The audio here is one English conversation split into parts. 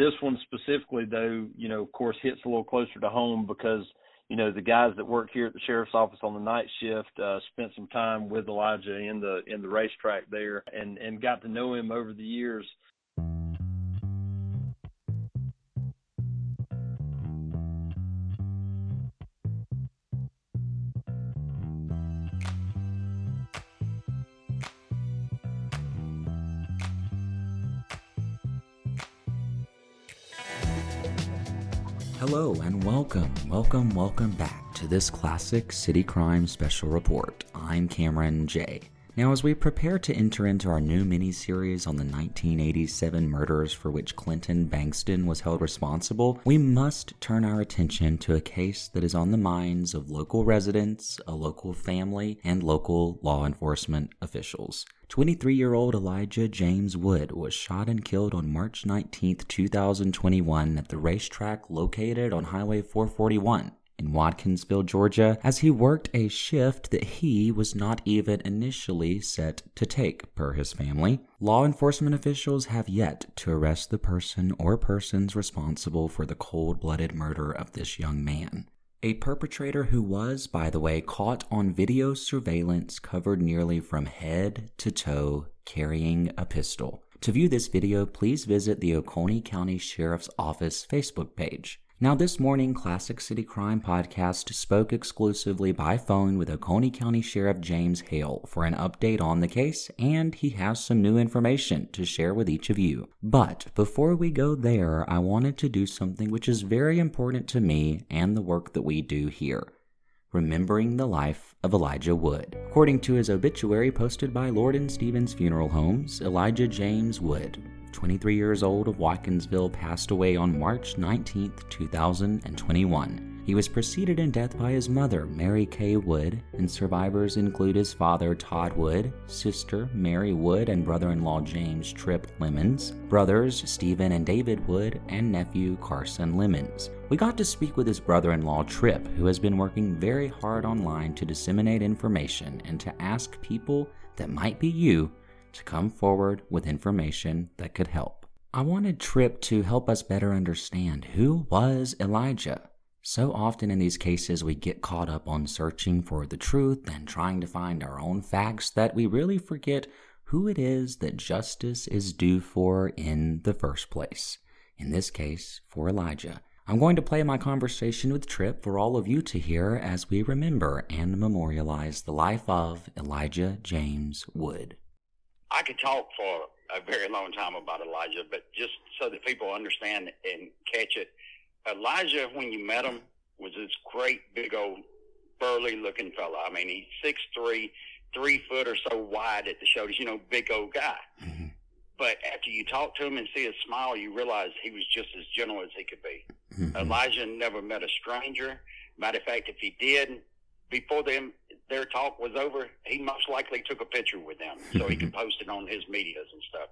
this one specifically, though, you know, of course, hits a little closer to home because you know the guys that work here at the sheriff's office on the night shift uh, spent some time with Elijah in the in the RaceTrac there, and and got to know him over the years. Hello and welcome, welcome, welcome back to this classic City Crime Special Report. I'm Cameron J. Now, as we prepare to enter into our new mini series on the 1987 murders for which Clinton Bankston was held responsible, we must turn our attention to a case that is on the minds of local residents, a local family, and local law enforcement officials. 23 year old Elijah James Wood was shot and killed on March 19, 2021, at the RaceTrac located on Highway 441 in Watkinsville, Georgia, as he worked a shift that he was not even initially set to take, per his family. Law enforcement officials have yet to arrest the person or persons responsible for the cold blooded murder of this young man. A perpetrator who was, by the way, caught on video surveillance covered nearly from head to toe carrying a pistol. To view this video, please visit the Oconee County Sheriff's Office Facebook page. Now, this morning, Classic City Crime Podcast spoke exclusively by phone with Oconee County Sheriff James Hale for an update on the case, and he has some new information to share with each of you. But before we go there, I wanted to do something which is very important to me and the work that we do here remembering the life of Elijah Wood. According to his obituary posted by Lord and Stephens Funeral Homes, Elijah James Wood 23 years old of Watkinsville, passed away on March 19, 2021. He was preceded in death by his mother, Mary Kay Wood, and survivors include his father, Todd Wood, sister, Mary Wood, and brother in law, James Tripp Lemons, brothers, Stephen and David Wood, and nephew, Carson Lemons. We got to speak with his brother in law, Tripp, who has been working very hard online to disseminate information and to ask people that might be you to come forward with information that could help. I wanted Tripp to help us better understand who was Elijah. So often in these cases, we get caught up on searching for the truth and trying to find our own facts that we really forget who it is that justice is due for in the first place. In this case, for Elijah. I'm going to play my conversation with Tripp for all of you to hear as we remember and memorialize the life of Elijah James Wood. I could talk for a very long time about Elijah, but just so that people understand and catch it, Elijah, when you met him, was this great, big old, burly looking fella. I mean, he's six three, three foot or so wide at the shoulders. You know, big old guy. Mm-hmm. But after you talk to him and see his smile, you realize he was just as gentle as he could be. Mm-hmm. Elijah never met a stranger. Matter of fact, if he did, before them their talk was over, he most likely took a picture with them so he could post it on his medias and stuff.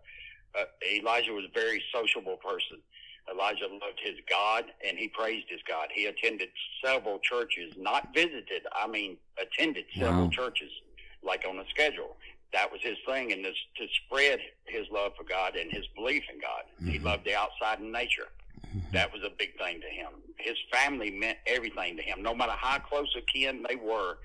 Uh, Elijah was a very sociable person. Elijah loved his God and he praised his God. He attended several churches, not visited, I mean, attended several wow. churches, like on a schedule. That was his thing, and this, to spread his love for God and his belief in God. Mm-hmm. He loved the outside and nature. Mm-hmm. That was a big thing to him. His family meant everything to him, no matter how close of kin they were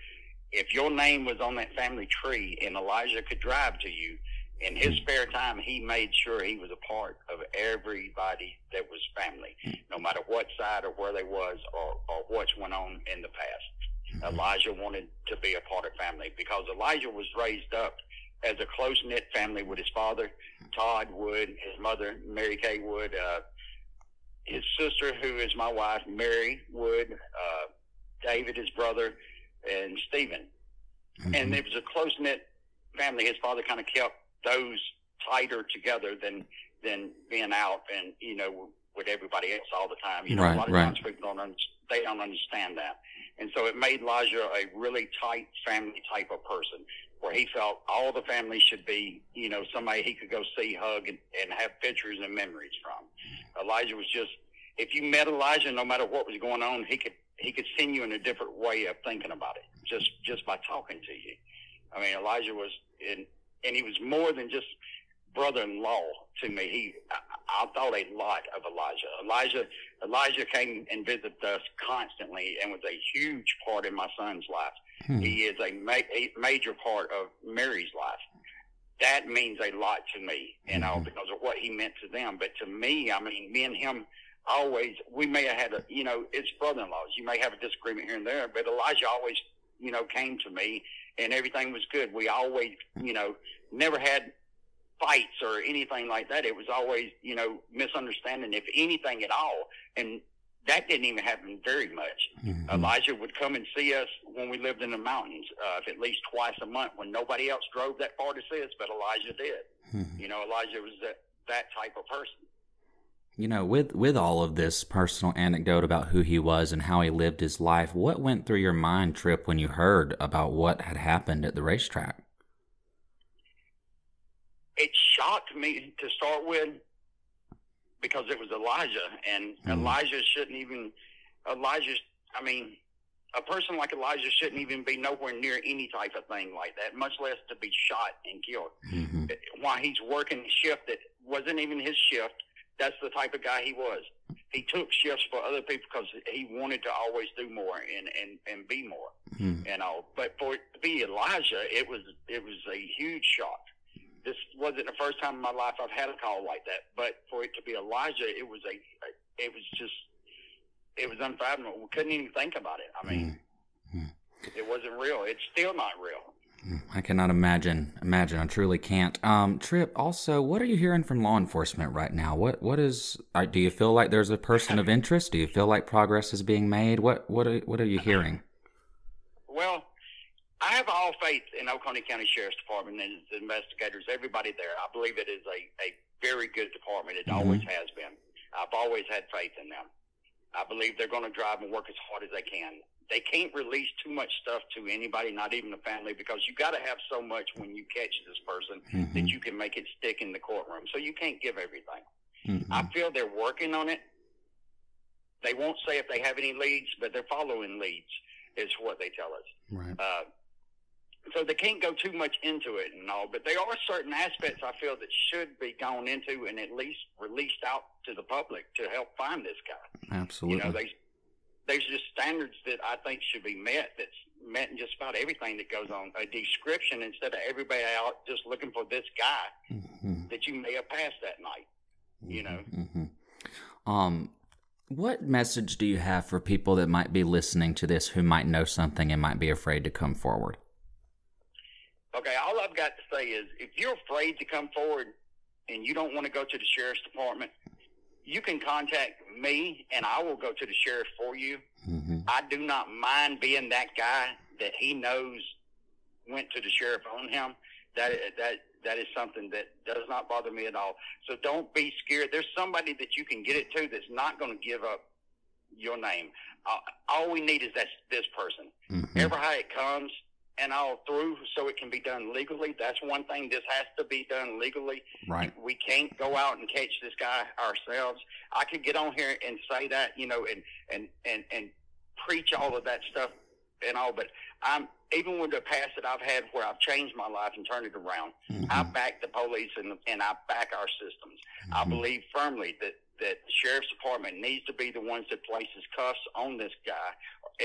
if your name was on that family tree and Elijah could drive to you, in his hmm. spare time, he made sure he was a part of everybody that was family, no matter what side or where they was or, or what's went on in the past. Hmm. Elijah wanted to be a part of family because Elijah was raised up as a close knit family with his father, Todd Wood, his mother, Mary Kay Wood, uh, his sister, who is my wife, Mary Wood, uh, David, his brother, and Stephen. Mm-hmm. And it was a close knit family. His father kind of kept those tighter together than than being out and you know with everybody else all the time. You know, right, a lot of right. times people don't they don't understand that, and so it made Elijah a really tight family type of person, where he felt all the family should be you know somebody he could go see, hug, and, and have pictures and memories from. Elijah was just if you met Elijah, no matter what was going on, he could he could send you in a different way of thinking about it just just by talking to you. I mean, Elijah was in, and he was more than just brother-in-law to me. He, I, I thought a lot of Elijah. Elijah Elijah came and visited us constantly and was a huge part in my son's life. Hmm. He is a, ma- a major part of Mary's life. That means a lot to me, you know, mm-hmm. because of what he meant to them. But to me, I mean, me and him always, we may have had a, you know, it's brother-in-laws. You may have a disagreement here and there, but Elijah always, you know, came to me and everything was good. We always, you know, never had fights or anything like that. It was always, you know, misunderstanding, if anything at all. And that didn't even happen very much. Mm-hmm. Elijah would come and see us when we lived in the mountains, uh, at least twice a month when nobody else drove that far to see us, but Elijah did. Mm-hmm. You know, Elijah was that, that type of person. You know, with with all of this personal anecdote about who he was and how he lived his life, what went through your mind, Tripp, when you heard about what had happened at the RaceTrac? It shocked me to start with because it was Elijah, and mm-hmm. Elijah shouldn't even. Elijah, I mean, a person like Elijah shouldn't even be nowhere near any type of thing like that, much less to be shot and killed. Mm-hmm. While he's working a shift that wasn't even his shift, that's the type of guy he was. He took shifts for other people because he wanted to always do more and and and be more, mm-hmm. and all. But for it to be Elijah, it was it was a huge shock this wasn't the first time in my life I've had a call like that. But for it to be Elijah, it was a, it was just, it was unfathomable. We couldn't even think about it. I mean, mm-hmm. it wasn't real. It's still not real. I cannot imagine. Imagine. I truly can't. Um, Tripp. Also, what are you hearing from law enforcement right now? What What is? Uh, do you feel like there's a person of interest? Do you feel like progress is being made? What What are, What are you hearing? Well, I have all faith in Oconee County Sheriff's Department and its investigators, everybody there. I believe it is a, a very good department. It mm-hmm. always has been. I've always had faith in them. I believe they're going to drive and work as hard as they can. They can't release too much stuff to anybody, not even the family, because you got to have so much when you catch this person mm-hmm. that you can make it stick in the courtroom. So you can't give everything. Mm-hmm. I feel they're working on it. They won't say if they have any leads, but they're following leads, is what they tell us. Right. Uh, so they can't go too much into it and all, but there are certain aspects I feel that should be gone into and at least released out to the public to help find this guy. Absolutely. You know, they, there's just standards that I think should be met that's met in just about everything that goes on. A description instead of everybody out just looking for this guy mm-hmm. that you may have passed that night. Mm-hmm. You know. Mm-hmm. Um, what message do you have for people that might be listening to this who might know something and might be afraid to come forward? Okay, all I've got to say is if you're afraid to come forward and you don't want to go to the sheriff's department, you can contact me and I will go to the sheriff for you. Mm-hmm. I do not mind being that guy that he knows went to the sheriff on him. That that that is something that does not bother me at all. So don't be scared. There's somebody that you can get it to that's not going to give up your name. Uh, all we need is that this person. Mm-hmm. Ever how it comes, and all through so it can be done legally. That's one thing. This has to be done legally. Right. We can't go out and catch this guy ourselves. I could get on here and say that, you know, and, and, and, and preach all of that stuff and all, but I'm, even with the past that I've had where I've changed my life and turned it around, mm-hmm. I back the police and, and I back our systems. Mm-hmm. I believe firmly that that the sheriff's department needs to be the ones that places cuffs on this guy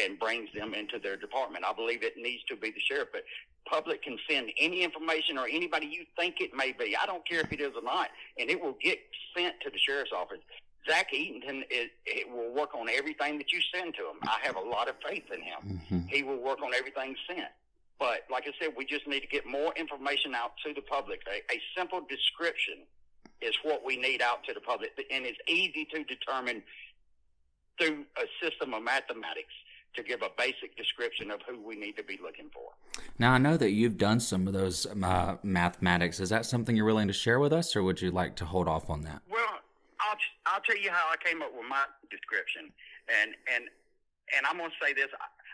and brings them into their department. I believe it needs to be the sheriff, but public can send any information or anybody you think it may be. I don't care if it is or not, and it will get sent to the sheriff's office. Zach Eaton it, it will work on everything that you send to him. I have a lot of faith in him. Mm-hmm. He will work on everything sent. But like I said, we just need to get more information out to the public. A, a simple description is what we need out to the public, and it's easy to determine through a system of mathematics to give a basic description of who we need to be looking for. Now, I know that you've done some of those uh, mathematics. Is that something you're willing to share with us, or would you like to hold off on that? Well, I'll I'll tell you how I came up with my description, and and and I'm going to say this: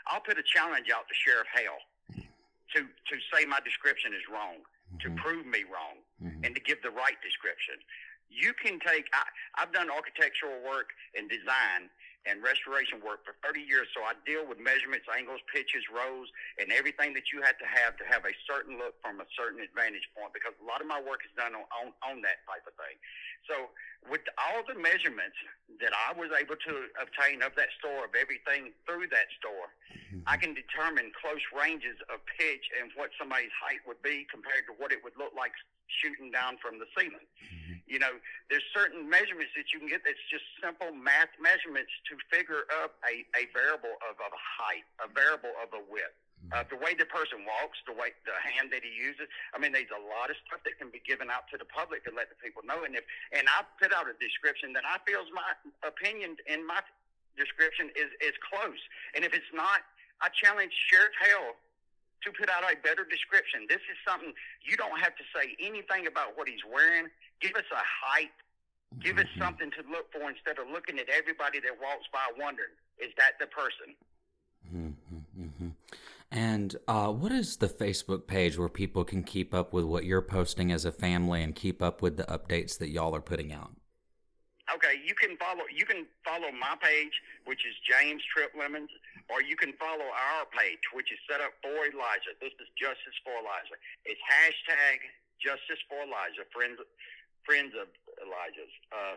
I'll put a challenge out to Sheriff Hale to to say my description is wrong, mm-hmm. to prove me wrong, mm-hmm. and to give the right description. You can take. I, I've done architectural work and design and restoration work for 30 years, so I deal with measurements, angles, pitches, rows, and everything that you have to have to have a certain look from a certain advantage point because a lot of my work is done on, on, on that type of thing. So with all the measurements that I was able to obtain of that store, of everything through that store, mm-hmm. I can determine close ranges of pitch and what somebody's height would be compared to what it would look like shooting down from the ceiling. Mm-hmm. You know, there's certain measurements that you can get that's just simple math measurements to figure up a, a variable of, of a height, a variable of a width. Uh, the way the person walks, the way the hand that he uses. I mean, there's a lot of stuff that can be given out to the public to let the people know. And if and I put out a description that I feels my opinion in my description is is close. And if it's not, I challenge Sheriff Hale to put out a better description. This is something you don't have to say anything about what he's wearing. Give us a height. Give us mm-hmm. something to look for instead of looking at everybody that walks by wondering, is that the person? Mm-hmm, mm-hmm. And uh, what is the Facebook page where people can keep up with what you're posting as a family and keep up with the updates that y'all are putting out? Okay, you can follow you can follow my page, which is James Tripp Lemons, or you can follow our page, which is set up for Elijah. This is Justice for Elijah. It's hashtag Justice for Elijah, friends friends of Elijah's. Uh,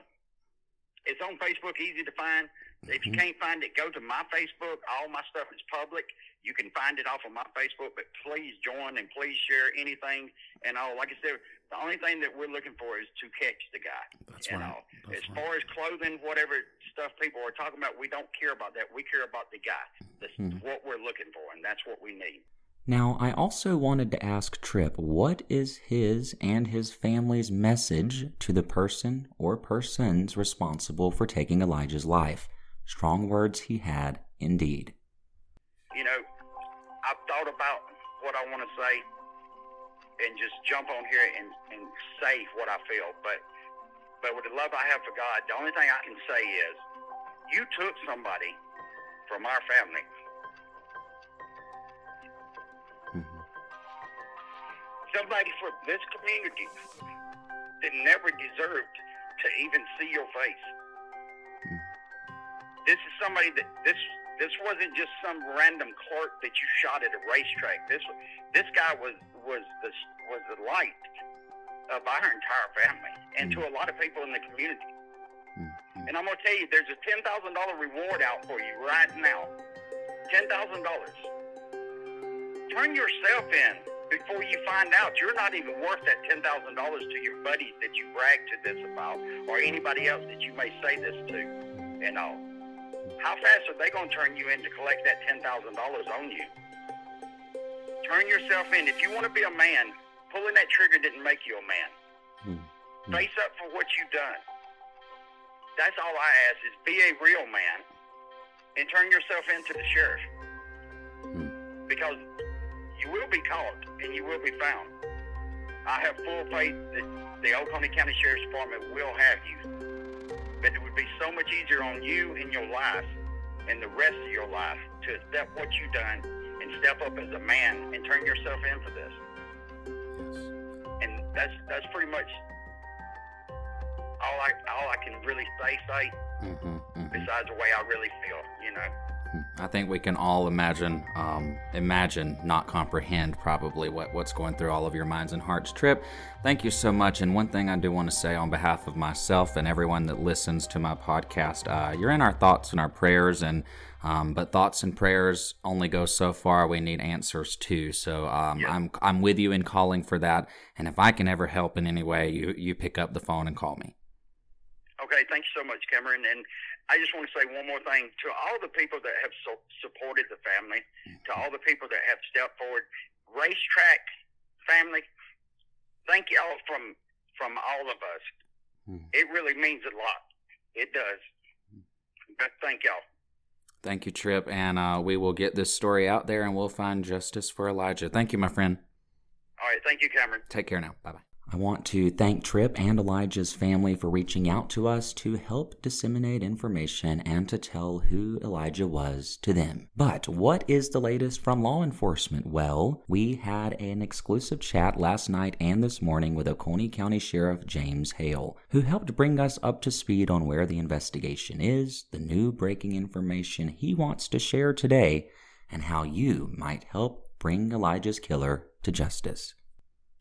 it's on Facebook, easy to find. If you mm-hmm. can't find it, go to my Facebook. All my stuff is public. You can find it off of my Facebook, but please join and please share anything and all. Like I said, the only thing that we're looking for is to catch the guy. That's you right. know, That's as right. far as clothing, whatever stuff people are talking about, we don't care about that. We care about the guy. That's hmm. what we're looking for, and that's what we need. Now, I also wanted to ask Tripp what is his and his family's message to the person or persons responsible for taking Elijah's life? Strong words he had, indeed. You know, I've thought about what I want to say and just jump on here and, and say what I feel. But but with the love I have for God, the only thing I can say is, you took somebody from our family. Mm-hmm. Somebody from this community that never deserved to even see your face. Mm-hmm. This is somebody that this this wasn't just some random clerk that you shot at a RaceTrac. This this guy was was the was the light of our entire family and mm-hmm. to a lot of people in the community. Mm-hmm. And I'm gonna tell you, there's a ten thousand dollar reward out for you right now. Ten thousand dollars. Turn yourself in before you find out you're not even worth that ten thousand dollars to your buddies that you brag to this about, or anybody else that you may say this to. You know, how fast are they gonna turn you in to collect that ten thousand dollars on you? Turn yourself in. If you want to be a man, pulling that trigger didn't make you a man. Mm-hmm. Face up for what you've done. That's all I ask is be a real man and turn yourself into the sheriff. Mm-hmm. Because you will be caught and you will be found. I have full faith that the Oconee County Sheriff's Department will have you. But it would be so much easier on you in your life and the rest of your life to accept what you've done and step up as a man and turn yourself in for this. And that's that's pretty much all I all I can really say say. Mm-hmm, mm-hmm. Besides the way I really feel, you know. I think we can all imagine, um, imagine, not comprehend probably what, what's going through all of your minds and hearts. Tripp, thank you so much. And one thing I do want to say on behalf of myself and everyone that listens to my podcast, uh, you're in our thoughts and our prayers, and um, but thoughts and prayers only go so far. We need answers too. So um, yeah. I'm I'm with you in calling for that. And if I can ever help in any way, you you pick up the phone and call me. Okay, thank you so much, Cameron. And I just want to say one more thing to all the people that have so supported the family, to all the people that have stepped forward, RaceTrac family. Thank y'all from from all of us. Hmm. It really means a lot. It does. But thank y'all. Thank you, Tripp, and uh, we will get this story out there, and we'll find justice for Elijah. Thank you, my friend. All right, thank you, Cameron. Take care now. Bye bye. I want to thank Tripp and Elijah's family for reaching out to us to help disseminate information and to tell who Elijah was to them. But what is the latest from law enforcement? Well, we had an exclusive chat last night and this morning with Oconee County Sheriff James Hale, who helped bring us up to speed on where the investigation is, the new breaking information he wants to share today, and how you might help bring Elijah's killer to justice.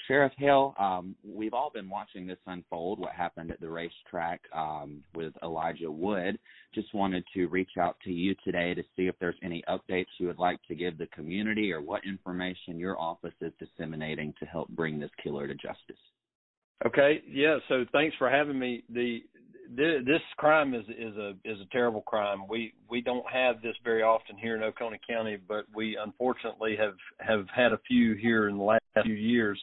Sheriff Hill, um, we've all been watching this unfold, what happened at the RaceTrac um, with Elijah Wood. Just wanted to reach out to you today to see if there's any updates you would like to give the community or what information your office is disseminating to help bring this killer to justice. Okay, yeah. So thanks for having me. The this crime is is a is a terrible crime. We we don't have this very often here in Oconee County, but we unfortunately have have had a few here in the last few years.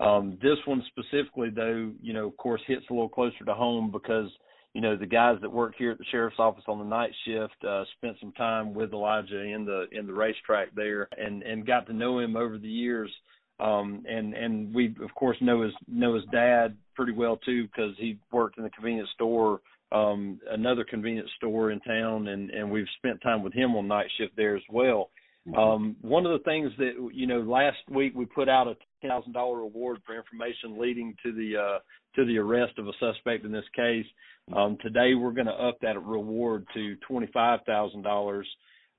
Um, this one specifically, though, you know, of course, hits a little closer to home because you know the guys that work here at the sheriff's office on the night shift uh, spent some time with Elijah in the in the RaceTrac there, and and got to know him over the years. Um, and and we of course know his know his dad pretty well too because he worked in the convenience store, um, another convenience store in town, and and we've spent time with him on night shift there as well. Mm-hmm. Um, one of the things that you know last week we put out a thousand dollar reward for information leading to the uh, to the arrest of a suspect in this case. Um, today we're going to up that reward to twenty five thousand uh, dollars.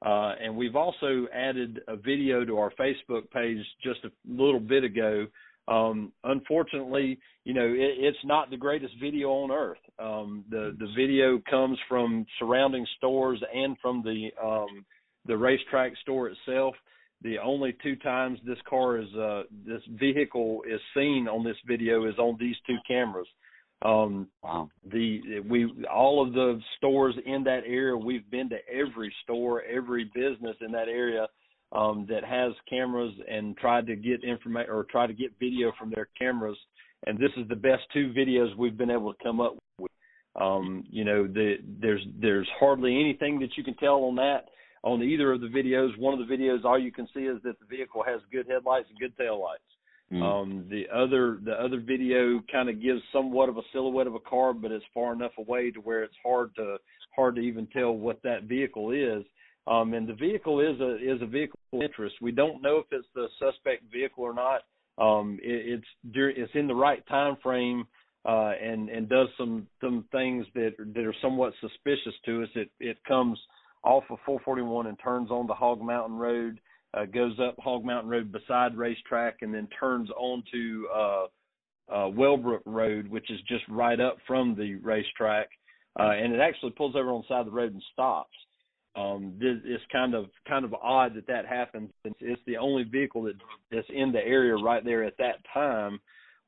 And we've also added a video to our Facebook page just a little bit ago. Um, unfortunately, you know, it, it's not the greatest video on earth. Um, the the video comes from surrounding stores and from the um, the RaceTrac store itself. The only two times this car is uh this vehicle is seen on this video is on these two cameras. Um wow. the we all of the stores in that area, we've been to every store, every business in that area um that has cameras and tried to get information or try to get video from their cameras and this is the best two videos we've been able to come up with. Um, you know, the, there's there's hardly anything that you can tell on that on either of the videos. One of the videos, all you can see is that the vehicle has good headlights and good taillights. Mm. Um, the other the other video kind of gives somewhat of a silhouette of a car, but it's far enough away to where it's hard to hard to even tell what that vehicle is. Um, and the vehicle is a is a vehicle of interest. We don't know if it's the suspect vehicle or not. Um, it, it's it's in the right time frame uh, and and does some some things that that are somewhat suspicious to us. It it comes off of 441 and turns on the Hog Mountain Road, uh, goes up Hog Mountain Road beside RaceTrac, and then turns onto uh, uh, Wellbrook Road, which is just right up from the RaceTrac, uh, and it actually pulls over on the side of the road and stops. Um, this, it's kind of kind of odd that that happens. It's, it's the only vehicle that that's in the area right there at that time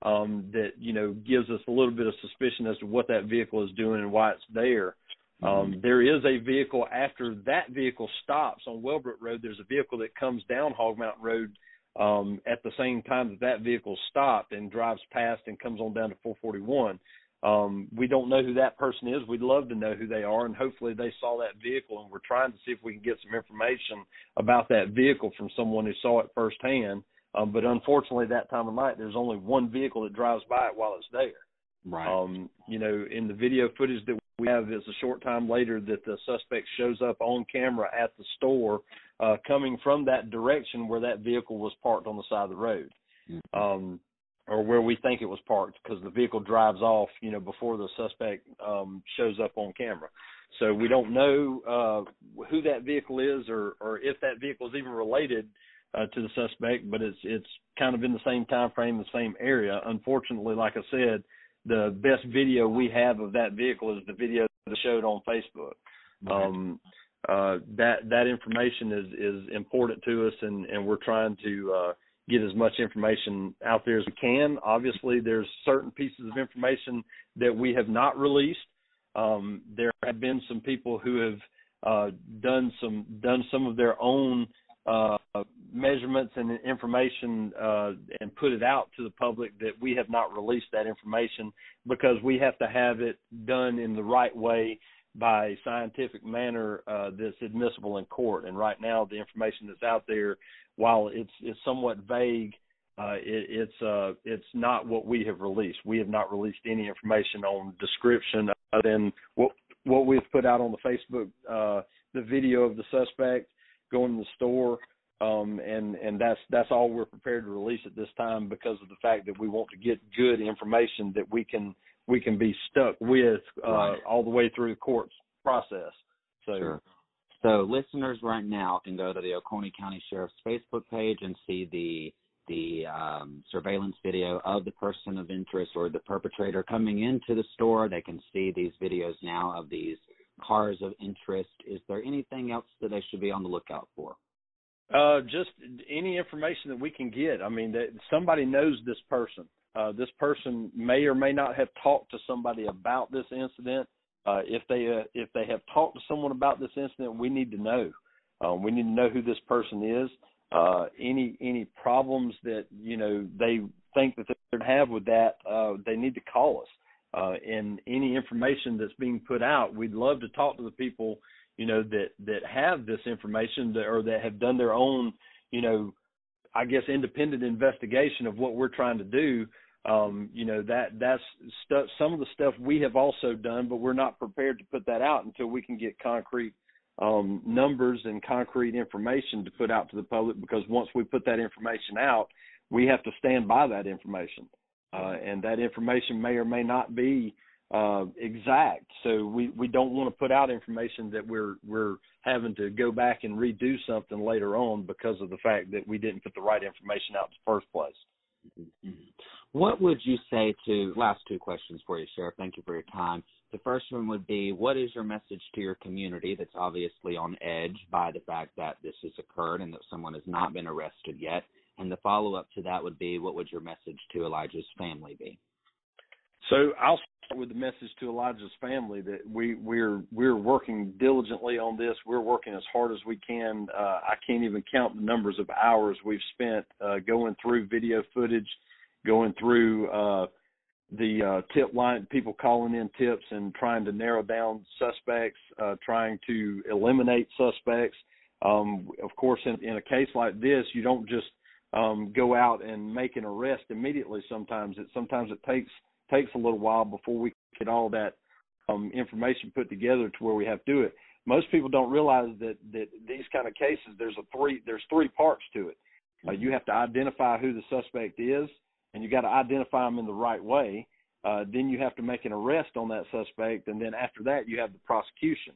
um, that you know gives us a little bit of suspicion as to what that vehicle is doing and why it's there. Um, mm-hmm. there is a vehicle after that vehicle stops on Wellbrook Road. There's a vehicle that comes down Hog Mountain Road um, at the same time that that vehicle stopped and drives past and comes on down to 441. Um, we don't know who that person is. We'd love to know who they are, and hopefully they saw that vehicle. And we're trying to see if we can get some information about that vehicle from someone who saw it firsthand. Um, but unfortunately, that time of night, there's only one vehicle that drives by it while it's there. Right. Um, you know, in the video footage that we have is a short time later that the suspect shows up on camera at the store, uh, coming from that direction where that vehicle was parked on the side of the road, mm-hmm. um, or where we think it was parked because the vehicle drives off, you know, before the suspect um, shows up on camera. So we don't know uh, who that vehicle is or, or if that vehicle is even related uh, to the suspect, but it's it's kind of in the same time frame, the same area. Unfortunately, like I said, the best video we have of that vehicle is the video that showed on Facebook. Right. Um, uh, that that information is is important to us, and and we're trying to uh, get as much information out there as we can. Obviously, there's certain pieces of information that we have not released. Um, there have been some people who have uh, done some done some of their own uh, measurements and information uh, and put it out to the public that we have not released that information because we have to have it done in the right way by a scientific manner uh, that's admissible in court. And right now, the information that's out there, while it's it's somewhat vague, uh, it, it's uh, it's not what we have released. We have not released any information on description other than what what we've put out on the Facebook, uh, the video of the suspect going to the store, um, and and that's that's all we're prepared to release at this time because of the fact that we want to get good information that we can we can be stuck with uh, right. all the way through the courts process. So. Sure. So listeners right now can go to the Oconee County Sheriff's Facebook page and see the the um, surveillance video of the person of interest or the perpetrator coming into the store. They can see these videos now of these cars of interest. Is there anything else that they should be on the lookout for? Uh, just any information that we can get. I mean, that somebody knows this person. Uh, this person may or may not have talked to somebody about this incident. Uh, if they uh, if they have talked to someone about this incident, we need to know. Um, we need to know who this person is. Uh, any any problems that you know they think that they have with that, uh, they need to call us. Uh, and any information that's being put out, we'd love to talk to the people you know that that have this information that, or that have done their own you know I guess independent investigation of what we're trying to do. Um, you know that that's some of the stuff we have also done but we're not prepared to put that out until we can get concrete um, numbers and concrete information to put out to the public because once we put that information out we have to stand by that information uh, and that information may or may not be uh, exact so we we don't want to put out information that we're we're having to go back and redo something later on because of the fact that we didn't put the right information out in the first place mm-hmm. What would you say to last two questions for you, Sheriff? Thank you for your time. The first one would be what is your message to your community that's obviously on edge by the fact that this has occurred and that someone has not been arrested yet? And the follow up to that would be what would your message to Elijah's family be? So I'll start with the message to Elijah's family that we we're we're working diligently on this. We're working as hard as we can. Uh, I can't even count the numbers of hours we've spent uh, going through video footage going through uh, the uh, tip line, people calling in tips and trying to narrow down suspects, uh, trying to eliminate suspects. Um, of course, in, in a case like this, you don't just um, go out and make an arrest immediately. Sometimes it sometimes it takes takes a little while before we get all that um, information put together to where we have to do it. Most people don't realize that that these kind of cases there's a three there's three parts to it. Uh, you have to identify who the suspect is and you got to identify them in the right way. Uh, then you have to make an arrest on that suspect, and then after that, you have the prosecution.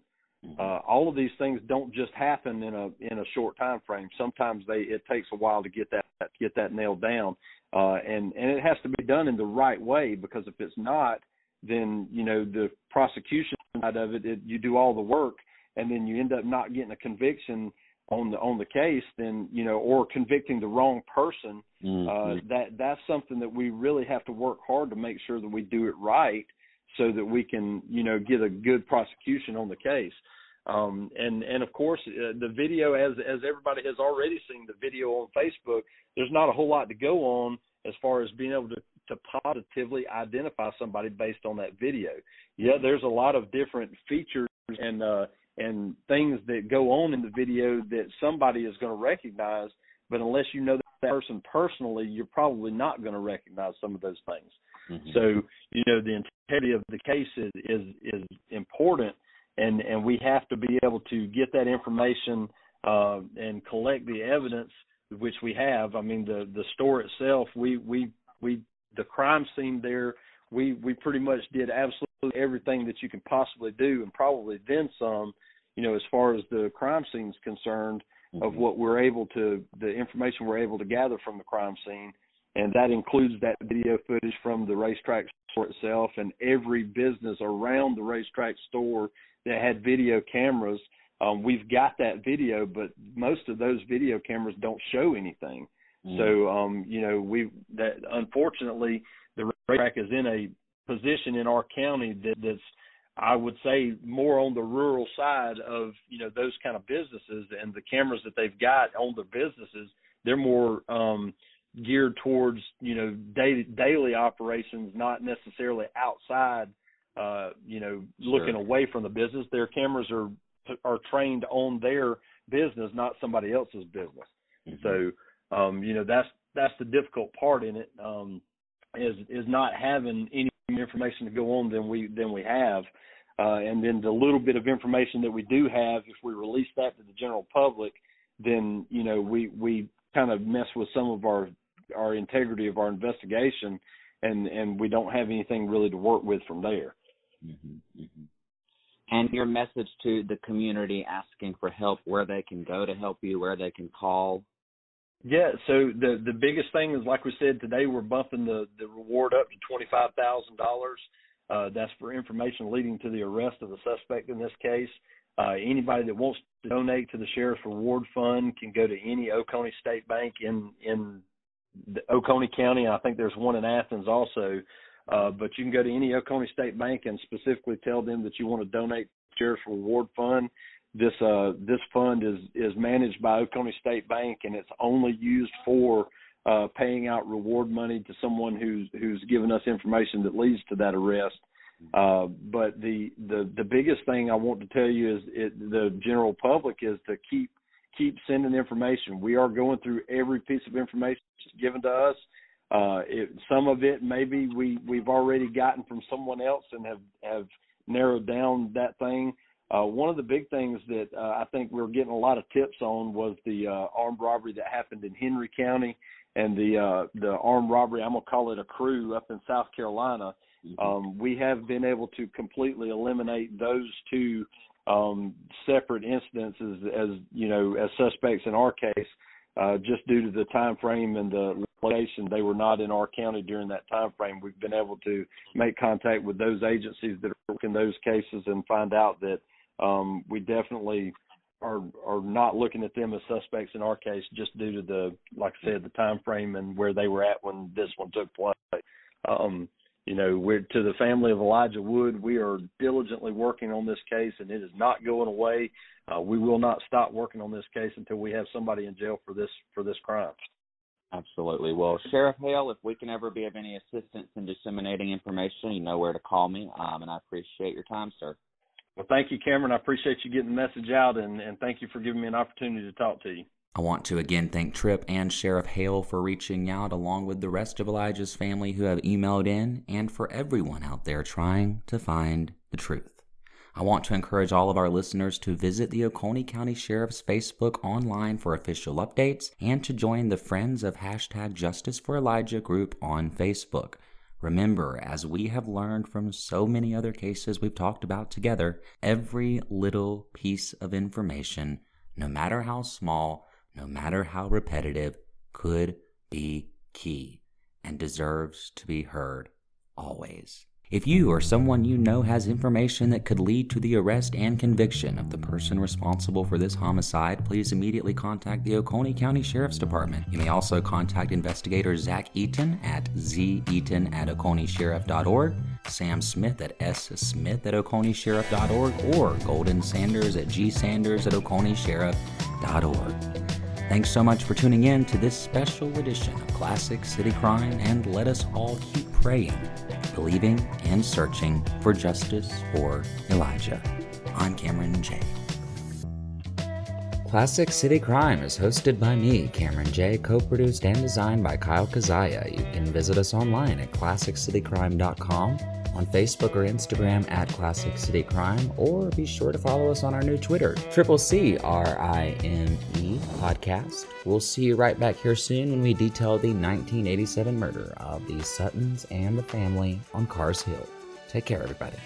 Uh, all of these things don't just happen in a in a short time frame. Sometimes they it takes a while to get that get that nailed down, uh, and and it has to be done in the right way because if it's not, then you know the prosecution side of it, it you do all the work, and then you end up not getting a conviction on the on the case, then you know, or convicting the wrong person, mm-hmm. uh, that that's something that we really have to work hard to make sure that we do it right, so that we can you know get a good prosecution on the case. Um, and and of course, uh, the video, as as everybody has already seen the video on Facebook, there's not a whole lot to go on as far as being able to to positively identify somebody based on that video. Yeah, there's a lot of different features and uh, and things that go on in the video that somebody is going to recognize. But unless you know that person personally, you're probably not going to recognize some of those things. Mm-hmm. So you know the integrity of the case is is, is important, and and we have to be able to get that information uh, and collect the evidence which we have. I mean the the store itself, we we we the crime scene there, we we pretty much did absolutely everything that you can possibly do and probably then some you know as far as the crime scene is concerned mm-hmm. of what we're able to the information we're able to gather from the crime scene and that includes that video footage from the RaceTrac store itself and every business around the RaceTrac store that had video cameras um, we've got that video but most of those video cameras don't show anything mm-hmm. so um, you know we that unfortunately the RaceTrac is in a position in our county that, that's I would say more on the rural side of you know those kind of businesses and the cameras that they've got on their businesses they're more um geared towards you know day, daily operations not necessarily outside uh you know looking sure. away from the business their cameras are are trained on their business not somebody else's business mm-hmm. so um you know that's that's the difficult part in it. Um, is is not having any information to go on than we than we have. Uh, and then the little bit of information that we do have, if we release that to the general public, then you know we we kind of mess with some of our our integrity of our investigation, and and we don't have anything really to work with from there. Mm-hmm, mm-hmm. And your message to the community asking for help, where they can go to help you, where they can call. Yeah, so the the biggest thing is like we said today, we're bumping the the reward up to twenty five thousand uh. That's for information leading to the arrest of the suspect in this case. Uh, anybody that wants to donate to the Sheriff's Reward Fund can go to any Oconee State Bank in in the Oconee County. I think there's one in Athens also. Uh, but you can go to any Oconee State Bank and specifically tell them that you want to donate to the Sheriff's Reward Fund. This uh, this fund is is managed by Oconee State Bank and it's only used for uh, paying out reward money to someone who's who's given us information that leads to that arrest. Uh, but the, the the biggest thing I want to tell you is it, the general public is to keep keep sending information. We are going through every piece of information given to us. Uh, it, some of it maybe we we've already gotten from someone else and have have narrowed down that thing. Uh, one of the big things that uh, I think we're getting a lot of tips on was the uh, armed robbery that happened in Henry County and the uh, the armed robbery. I'm gonna call it a crew up in South Carolina Mm-hmm. Um, we have been able to completely eliminate those two um, separate incidences as you know as suspects in our case, uh, just due to the time frame and the location. They were not in our county during that time frame. We've been able to make contact with those agencies that are working those cases and find out that um, we definitely are are not looking at them as suspects in our case just due to the like I said the time frame and where they were at when this one took place. Um, you know, we're to the family of Elijah Wood. We are diligently working on this case, and it is not going away. Uh, we will not stop working on this case until we have somebody in jail for this for this crime. Absolutely. Well, Sheriff Hale, if we can ever be of any assistance in disseminating information, you know where to call me. Um, and I appreciate your time, sir. Well, thank you, Cameron. I appreciate you getting the message out, and, and thank you for giving me an opportunity to talk to you. I want to again thank Tripp and Sheriff Hale for reaching out, along with the rest of Elijah's family who have emailed in, and for everyone out there trying to find the truth. I want to encourage all of our listeners to visit the Oconee County Sheriff's Facebook online for official updates and to join the Friends of Hashtag Justice for Elijah group on Facebook. Remember, as we have learned from so many other cases we've talked about together, every little piece of information, no matter how small, no matter how repetitive, could be key and deserves to be heard always. If you or someone you know has information that could lead to the arrest and conviction of the person responsible for this homicide, please immediately contact the Oconee County Sheriff's Department. You may also contact investigator Zach Eaton at zeaton at oconeesheriff.org, Sam Smith at ssmith at oconeesheriff.org, or Golden Sanders at gsanders at oconeesheriff.org. Thanks so much for tuning in to this special edition of Classic City Crime, and let us all keep praying, believing, and searching for justice for Elijah. I'm Cameron J. Classic City Crime is hosted by me, Cameron J, co-produced and designed by Kyle Kazaya. You can visit us online at classiccitycrime.com on Facebook or Instagram at Classic City Crime, or be sure to follow us on our new Twitter, Triple C R I M E podcast. We'll see you right back here soon when we detail the 1987 murder of the Suttons and the family on Carr's Hill. Take care, everybody.